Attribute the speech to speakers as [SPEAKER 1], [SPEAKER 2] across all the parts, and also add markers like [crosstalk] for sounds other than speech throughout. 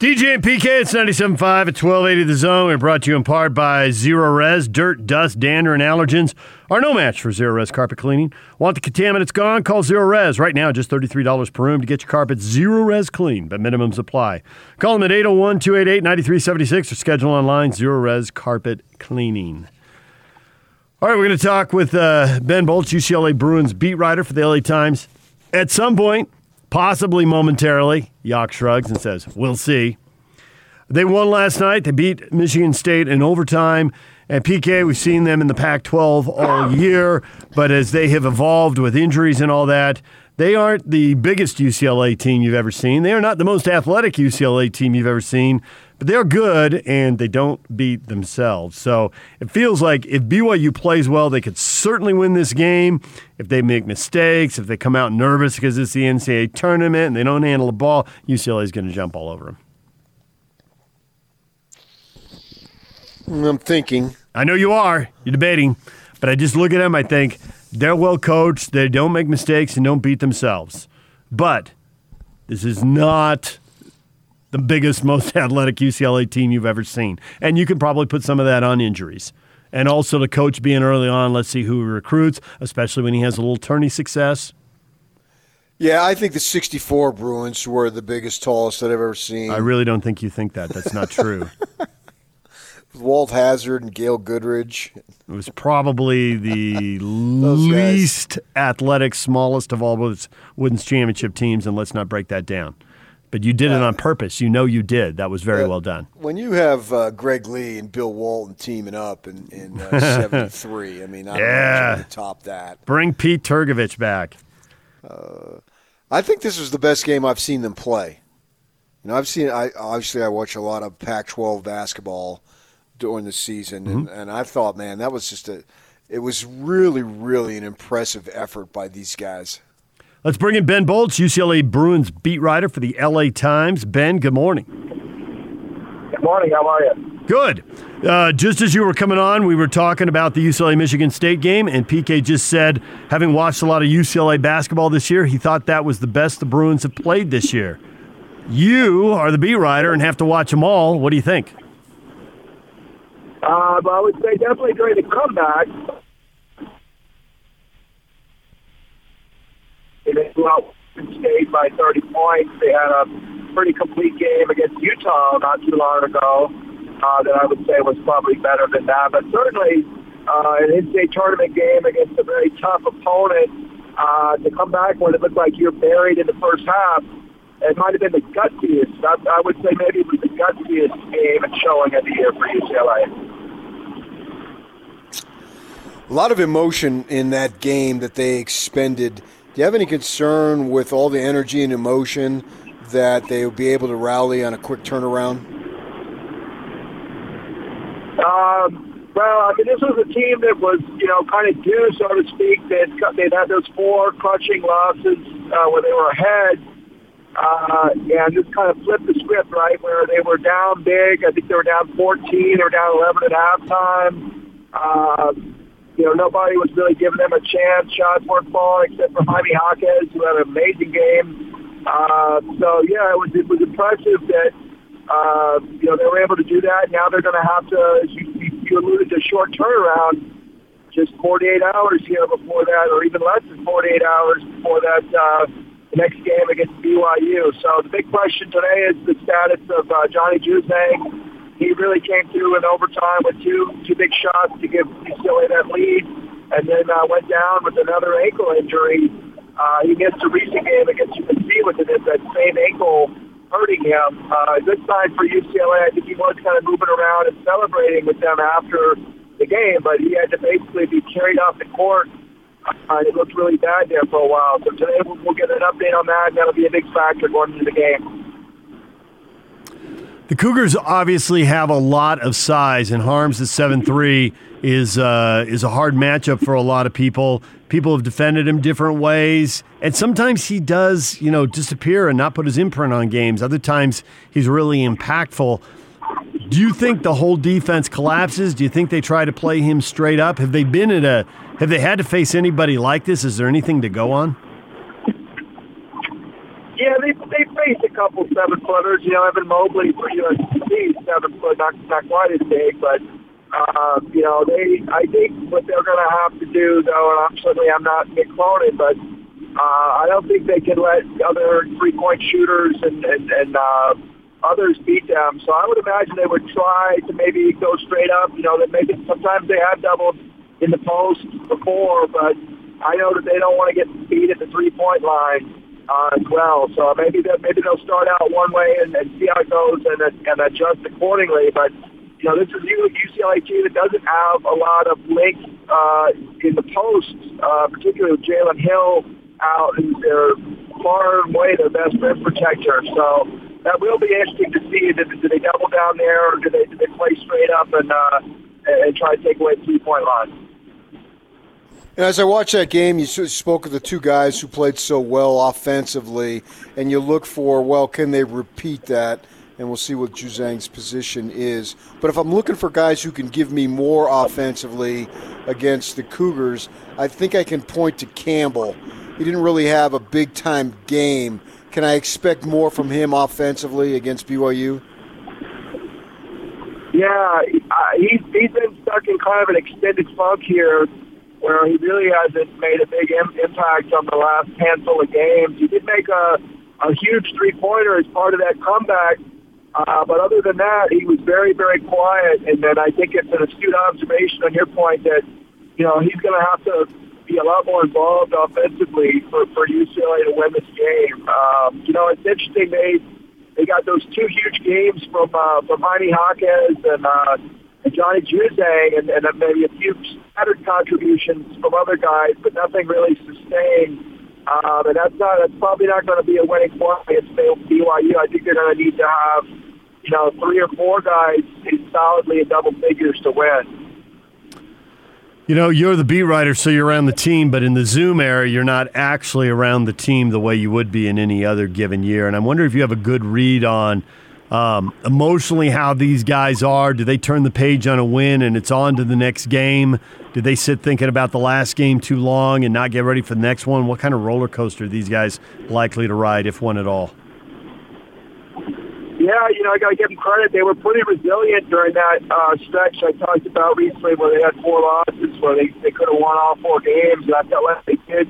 [SPEAKER 1] DJ and PK, it's 97.5 at 1280 The Zone. We're brought to you in part by Zerorez. Dirt, dust, dander, and allergens are no match for Zerorez carpet cleaning. Want the contaminants gone? Call Zerorez. Right now, just $33 per room to get your carpet Zerorez clean, but minimums apply. Call them at 801 288 9376 or schedule online Zerorez Carpet Cleaning. All right, we're going to talk with uh, Ben Bolch, UCLA Bruins beat writer for the LA Times. At some point, possibly momentarily, Yock shrugs and says, We'll see. They won last night. They beat Michigan State in overtime. And PK, we've seen them in the Pac 12 all year, but as they have evolved with injuries and all that, they aren't the biggest UCLA team you've ever seen. They are not the most athletic UCLA team you've ever seen, but they're good and they don't beat themselves. So it feels like if BYU plays well, they could certainly win this game. If they make mistakes, if they come out nervous because it's the NCAA tournament and they don't handle the ball, UCLA is going to jump all over them.
[SPEAKER 2] I'm thinking.
[SPEAKER 1] I know you are. You're debating. But I just look at them, I think they're well coached. They don't make mistakes and don't beat themselves. But this is not the biggest, [laughs] most athletic UCLA team you've ever seen. And you can probably put some of that on injuries. And also the coach being early on, let's see who he recruits, especially when he has a little tourney success.
[SPEAKER 2] Yeah, I think the 64 Bruins were the biggest, tallest that I've ever seen.
[SPEAKER 1] I really don't think you think that. That's not true. [laughs]
[SPEAKER 2] Walt Hazzard and Gail Goodrich.
[SPEAKER 1] It was probably the [laughs] least athletic, smallest of all those Woodens championship teams, and let's not break that down. But you did it on purpose. You know you did. That was very
[SPEAKER 2] Uh,
[SPEAKER 1] well done.
[SPEAKER 2] When you have uh, Greg Lee and Bill Walton teaming up in, in uh, [laughs] 73, I mean, I
[SPEAKER 1] Yeah.
[SPEAKER 2] who's to top that.
[SPEAKER 1] Bring Pete Trgovich back.
[SPEAKER 2] I think this was the best game I've seen them play. You know, I've seen. I obviously I watch a lot of Pac-12 basketball during the season,
[SPEAKER 1] Mm-hmm.
[SPEAKER 2] and I thought, man, that was just a. It was really, really an impressive effort by these guys.
[SPEAKER 1] Let's bring in Ben Bolch, UCLA Bruins beat writer for the LA Times. Ben, good morning.
[SPEAKER 3] Good morning. How are you?
[SPEAKER 1] Good. Uh, just as you were coming on, we were talking about the UCLA Michigan State game, and PK just said, having watched a lot of UCLA basketball this year, he thought that was the best the Bruins have played this year. You are the beat writer and have to watch them all. What do you think?
[SPEAKER 3] Uh, I would say definitely during the comeback. They blew out State by 30 points. They had a pretty complete game against Utah not too long ago uh, that I would say was probably better than that. But certainly uh, an NCAA tournament game against a very tough opponent uh, to come back when it looked like you're buried in the first half. It might have been the gutsiest. I, I would say maybe it was the gutsiest game and showing of the year for UCLA.
[SPEAKER 2] A lot of emotion in that game that they expended. Do you have any concern with all the energy and emotion that they will be able to rally on a quick turnaround?
[SPEAKER 3] Um, well, I mean, this was a team that was, you know, kind of due, so to speak. They'd, they'd had those four crushing losses uh, where they were ahead. Uh, and just kind of flipped the script, right, where they were down big. I think they were down 14 or down 11 at halftime. Uh, you know, nobody was really giving them a chance. Shots weren't falling except for Jaime Jaquez, who had an amazing game. Uh, so, yeah, it was, it was impressive that uh, you know, they were able to do that. Now they're going to have to, as you, you alluded to, short turnaround, just 48 hours here before that, or even less than 48 hours before that uh, next game against BYU. So the big question today is the status of uh, Johnny Juzang. He really came through in overtime with two two big shots to give UCLA that lead, and then uh, went down with another ankle injury. Uh, he missed a recent game against UNC with it, that same ankle hurting him. Uh, a good sign for UCLA. I think he was kind of moving around and celebrating with them after the game, but he had to basically be carried off the court. Uh, it looked really bad there for a while. So today we'll, we'll get an update on that. That'll be a big factor going into the game.
[SPEAKER 1] The Cougars obviously have a lot of size, and Haarms at seven three is uh, is a hard matchup for a lot of people. People have defended him different ways, and sometimes he does, you know, disappear and not put his imprint on games. Other times he's really impactful. Do you think the whole defense collapses? Do you think they try to play him straight up? Have they been at a? Have they had to face anybody like this? Is there anything to go on?
[SPEAKER 3] Yeah, they they they faced a couple seven footers. You know, Evan Mobley for USC, seven foot, not not quite as big, but uh, you know, they I think what they're going to have to do, though, and I'm certainly I'm not Mick Cronin, but uh, I don't think they can let other three point shooters and and, and uh, others beat them. So I would imagine they would try to maybe go straight up. You know, that maybe sometimes they have doubled in the post before, but I know that they don't want to get beat at the three point line uh, as well. So maybe that maybe they'll start out one way and, and see how it goes and and adjust accordingly. But you know, this is a UCLA team that doesn't have a lot of length uh, in the post, uh, particularly with Jalen Hill out, who's their far and away their best rim protector. So that will be interesting to see. Do, do they double down there, or do they, do they play straight up and uh, and try to take away three point line?
[SPEAKER 2] And as I watch that game, you spoke of the two guys who played so well offensively, and you look for, well, can they repeat that? And we'll see what Juzang's position is. But if I'm looking for guys who can give me more offensively against the Cougars, I think I can point to Campbell. He didn't really have a big time game, can I expect more from him offensively against BYU?
[SPEAKER 3] Yeah, he's, he's been stuck in kind of an extended funk here where he really hasn't made a big Im- impact on the last handful of games. He did make a, a huge three-pointer as part of that comeback, uh, but other than that, he was very, very quiet. And then I think it's an astute observation on your point that, you know, he's going to have to be a lot more involved offensively for, for UCLA to win this game. Um, you know, it's interesting. They they got those two huge games from uh, from Jaime Jaquez and, uh, and Johnny Juzang, and, and maybe a few scattered contributions from other guys, but nothing really sustained. Um, and that's not that's probably not going to be a winning formula against BYU. I think they're going to need to have you know three or four guys solidly in double figures to win.
[SPEAKER 1] You know, you're the beat writer, so you're around the team, but in the Zoom era, you're not actually around the team the way you would be in any other given year. And I'm wondering if you have a good read on um, emotionally how these guys are. Do they turn the page on a win and it's on to the next game? Do they sit thinking about the last game too long and not get ready for the next one? What kind of roller coaster these guys likely to ride, if one at all?
[SPEAKER 3] Yeah, you know, I got to give them credit. They were pretty resilient during that uh, stretch I talked about recently where they had four losses, where they, they could have won all four games. And I felt like they did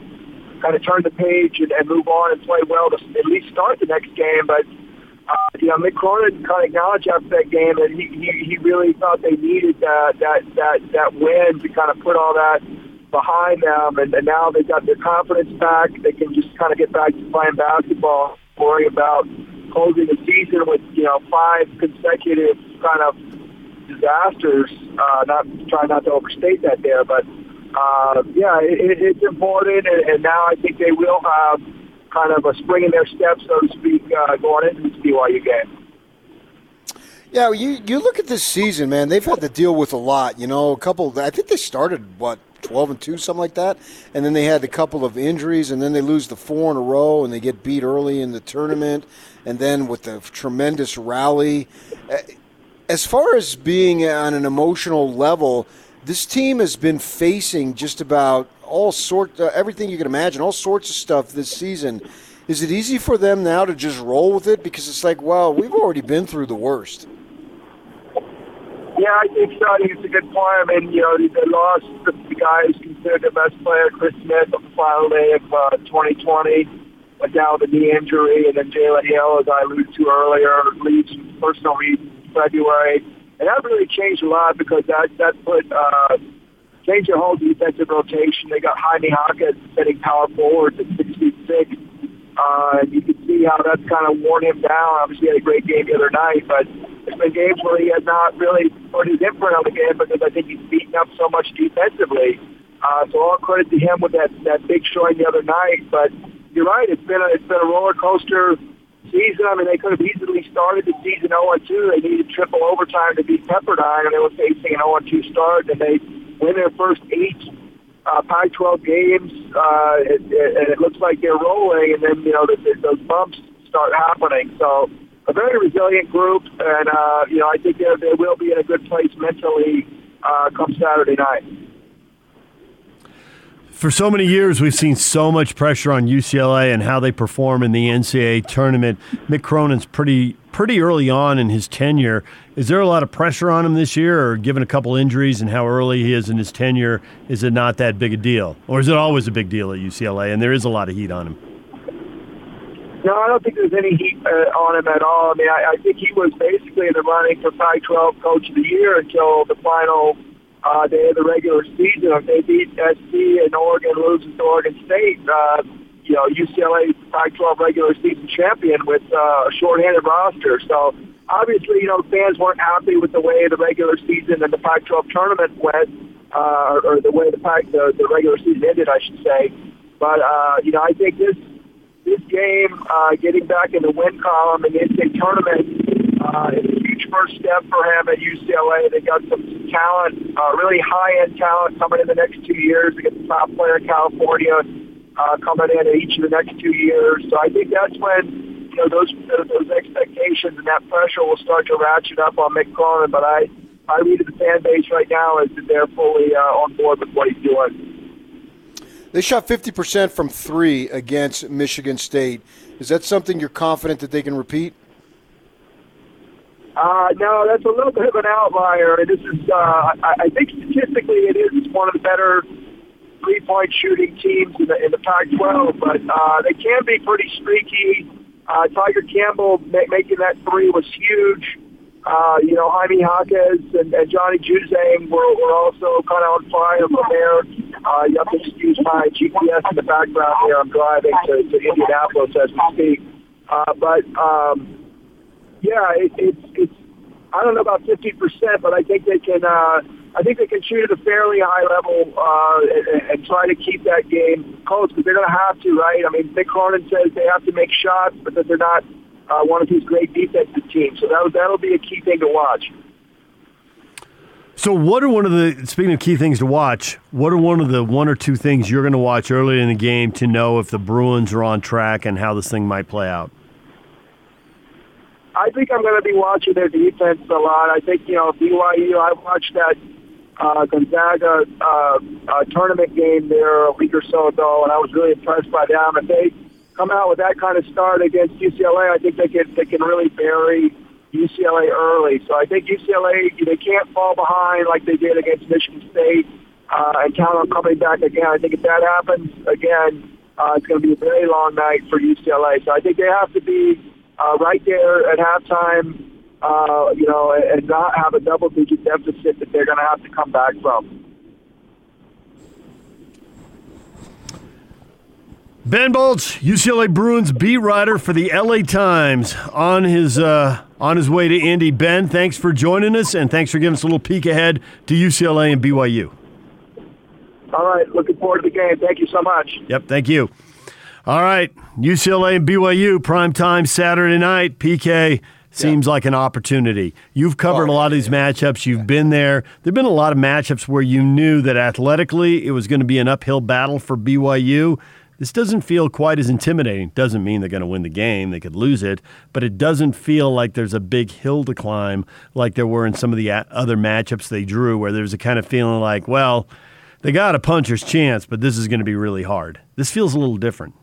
[SPEAKER 3] kind of turn the page and, and move on and play well to at least start the next game. But, uh, you know, Mick Cronin kind of acknowledged after that game that he, he, he really thought they needed that, that, that, that win to kind of put all that behind them. And, and now they've got their confidence back. They can just kind of get back to playing basketball, worry about closing the season with you know five consecutive kind of disasters. Uh, not trying not to overstate that there, but uh, yeah, it, it's important, and, and now I think they will have kind of a spring in their step, so to speak, uh, going into this BYU game.
[SPEAKER 2] Yeah, you you look at this season, man. They've had to deal with a lot. You know, a couple. I think they started what 12 and 2, something like that. And then they had a couple of injuries, and then they lose the four in a row, and they get beat early in the tournament. And then with the tremendous rally. Uh, as far as being on an emotional level, this team has been facing just about all sorts, uh, everything you can imagine, all sorts of stuff this season. Is it easy for them now to just roll with it? Because it's like, well, we've already been through the worst.
[SPEAKER 3] Yeah, I think so. I think it's a good point. I mean, you know, they lost the, the guy who's considered the best player, Chris Smith, on the final day of uh, 2020, went down with a knee injury, and then Jalen Hill, as I alluded to earlier, leaves personal reasons February. And that really changed a lot because that, that put, uh, changed their whole defensive rotation. They got Jaime Jaquez setting power forwards at 6 feet 6. Uh, you can see how that's kind of worn him down. Obviously, he had a great game the other night, but there's been games where he has not really put his imprint on the game because I think he's beaten up so much defensively. Uh, so all credit to him with that that big showing the other night. But you're right, it's been a, it's been a roller coaster season. I mean, they could have easily started the season 0-2. They needed triple overtime to beat Pepperdine, and they were facing an 0-2 start, and they win their first eight uh, Pac-12 games, uh, and it looks like they're rolling, and then you know the, the, those bumps start happening. So a very resilient group, and uh, you know I think they will be in a good place mentally uh, come Saturday night.
[SPEAKER 1] For so many years, we've seen so much pressure on UCLA and how they perform in the NCAA tournament. Mick Cronin's pretty pretty early on in his tenure. Is there a lot of pressure on him this year, or given a couple injuries and how early he is in his tenure, is it not that big a deal, or is it always a big deal at UCLA and there is a lot of heat on him?
[SPEAKER 3] No, I don't think there's any heat uh, on him at all. I mean, I, I think he was basically in the running for Pac-12 Coach of the Year until the final uh, day of the regular season. If they beat SC and Oregon loses to Oregon State, uh, you know, UCLA Pac-12 regular season champion with uh, a shorthanded roster. So obviously, you know, fans weren't happy with the way the regular season and the Pac-12 tournament went, uh, or the way the, Pac, the the regular season ended, I should say. But uh, you know, I think this this game, uh, getting back in the win column in the NCAA tournament, uh, is a huge first step for him at UCLA. They got some talent, uh, really high-end talent coming in the next two years. We get the top player in California uh, coming in each of the next two years. So I think that's when you know those those expectations and that pressure will start to ratchet up on Mick. But I I read the fan base right now is that they're fully uh, on board with what he's doing.
[SPEAKER 2] They shot 50% from three against Michigan State. Is that something you're confident that they can repeat?
[SPEAKER 3] Uh, no, that's a little bit of an outlier. This is, uh, I, I think statistically it is one of the better three-point shooting teams in the, in the Pac-12, but uh, they can be pretty streaky. Uh, Tiger Campbell ma- making that three was huge. Uh, you know, Jaime Jaquez and, and Johnny Juzang were, were also kind of on fire from there. Uh, you have to excuse my GPS in the background here. I'm driving to, to Indianapolis as we speak. Uh, but um, yeah, it, it's it's. I don't know about 50 percent, but I think they can. Uh, I think they can shoot at a fairly high level uh, and, and try to keep that game close because they're going to have to, right? I mean, Mick Cronin says they have to make shots, but that they're not uh, one of his great defensive teams. So that that'll be a key thing to watch.
[SPEAKER 1] So, what are one of the speaking of key things to watch? What are one of the one or two things you're going to watch early in the game to know if the Bruins are on track and how this thing might play out?
[SPEAKER 3] I think I'm going to be watching their defense a lot. I think you know BYU. I watched that uh, Gonzaga uh, uh, tournament game there a week or so ago, and I was really impressed by them. If they come out with that kind of start against UCLA, I think they can they can really bury UCLA early. So I think UCLA they can't fall behind like they did against Michigan State uh, and count on coming back again. I think if that happens again, uh, it's going to be a very long night for UCLA. So I think they have to be uh, right there at halftime, uh, you know, and not have a double-digit deficit that they're going to have to come back from.
[SPEAKER 1] Ben Bolch, UCLA Bruins beat writer for the LA Times, on his uh, on his way to Indy. Ben, thanks for joining us, and thanks for giving us a little peek ahead to UCLA and BYU.
[SPEAKER 3] All right, looking forward to the game. Thank you so much.
[SPEAKER 1] Yep, thank you. All right, UCLA and BYU prime time Saturday night. PK seems yeah. like an opportunity. You've covered oh, a lot of these yeah. matchups. You've been there. There've been a lot of matchups where you knew that athletically it was going to be an uphill battle for BYU. This doesn't feel quite as intimidating. Doesn't mean they're going to win the game. They could lose it, but it doesn't feel like there's a big hill to climb like there were in some of the other matchups they drew, where there's a kind of feeling like, well, they got a puncher's chance, but this is going to be really hard. This feels a little different.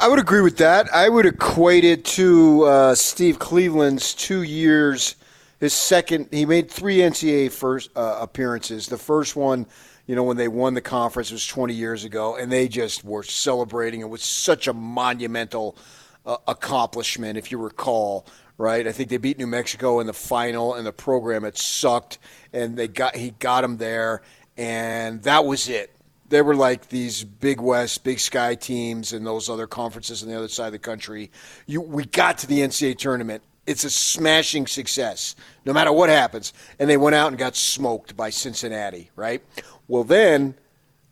[SPEAKER 2] I would agree with that. I would equate it to uh, Steve Cleveland's two years. His second, he made three NCAA first uh, appearances. The first one you know, when they won the conference, was 20 years ago, and they just were celebrating. It was such a monumental uh, accomplishment, if you recall, right? I think they beat New Mexico in the final, and the program had sucked, and they got he got them there, and that was it. They were like these Big West, Big Sky teams, and those other conferences on the other side of the country. You, we got to the NCAA tournament. It's a smashing success, no matter what happens. And they went out and got smoked by Cincinnati, right? Well, then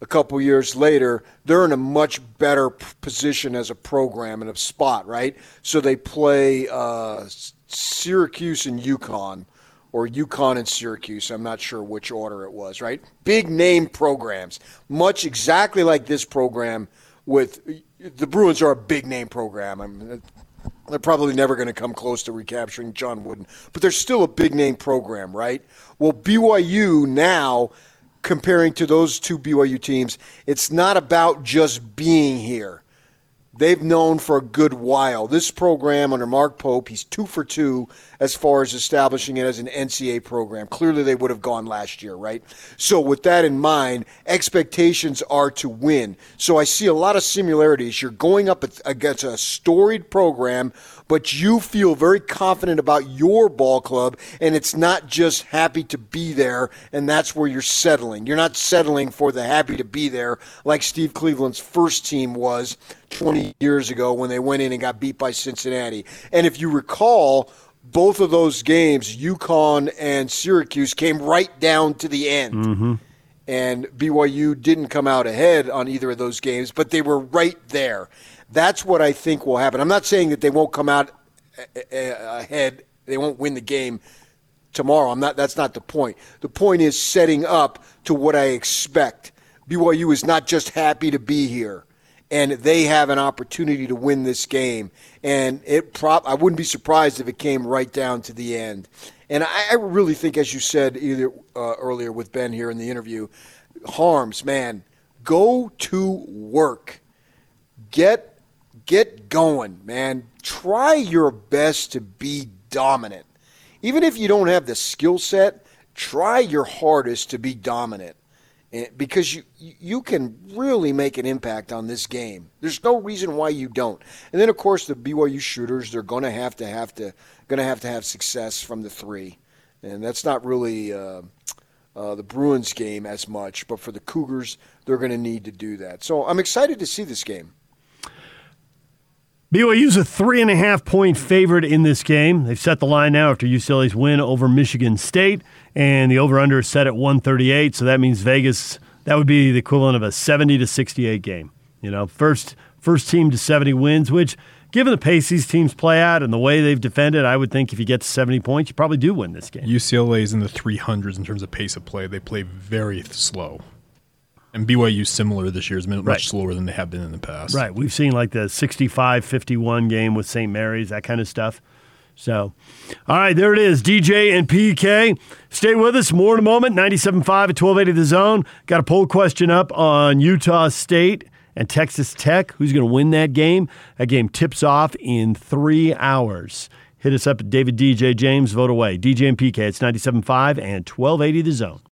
[SPEAKER 2] a couple years later, they're in a much better position as a program and a spot, right? So they play uh, Syracuse and UConn, or UConn and Syracuse. I'm not sure which order it was, right? Big name programs, much exactly like this program. With the Bruins are a big name program. I mean, they're probably never going to come close to recapturing John Wooden, but they're still a big name program, right? Well, BYU now comparing to those two BYU teams, it's not about just being here. They've known for a good while. This program under Mark Pope, he's two for two as far as establishing it as an NCAA program. Clearly, they would have gone last year, right? So, with that in mind, expectations are to win. So, I see a lot of similarities. You're going up against a storied program but you feel very confident about your ball club, and it's not just happy to be there, and that's where you're settling. You're not settling for the happy to be there like Steve Cleveland's first team was 20 years ago when they went in and got beat by Cincinnati. And if you recall, both of those games, UConn and Syracuse, came right down to the end.
[SPEAKER 1] Mm-hmm.
[SPEAKER 2] And BYU didn't come out ahead on either of those games, but they were right there. That's what I think will happen. I'm not saying that they won't come out ahead, they won't win the game tomorrow. I'm not. That's not the point. The point is setting up to what I expect. BYU is not just happy to be here, and they have an opportunity to win this game. And it prop. I wouldn't be surprised if it came right down to the end. And I, I really think, as you said either uh, earlier with Ben here in the interview, Haarms, man, go to work. Get get going, man. Try your best to be dominant. Even if you don't have the skill set, try your hardest to be dominant because you you can really make an impact on this game. There's no reason why you don't. And then of course the BYU shooters, they're going to have to have to going to have to have success from the three, and that's not really uh, uh, the Bruins game as much. But for the Cougars, they're going to need to do that. So I'm excited to see this game.
[SPEAKER 1] BYU's a three and a half point favorite in this game. They've set the line now after UCLA's win over Michigan State, and the over under is set at 138. So that means Vegas, that would be the equivalent of a 70 to 68 game. You know, first, first team to 70 wins, which given the pace these teams play at and the way they've defended, I would think if you get to 70 points, you probably do win this game.
[SPEAKER 4] UCLA is in the 300s in terms of pace of play. They play very slow. And BYU similar this year is much right. slower than they have been in the past.
[SPEAKER 1] Right. We've seen like the 65 51 game with St. Mary's, that kind of stuff. So, all right, there it is. DJ and PK. Stay with us. More in a moment. 97.5 at 1280 The Zone. Got a poll question up on Utah State and Texas Tech. Who's going to win that game? That game tips off in three hours. Hit us up at David DJ James. Vote away. DJ and PK. It's 97.5 and 1280 The Zone.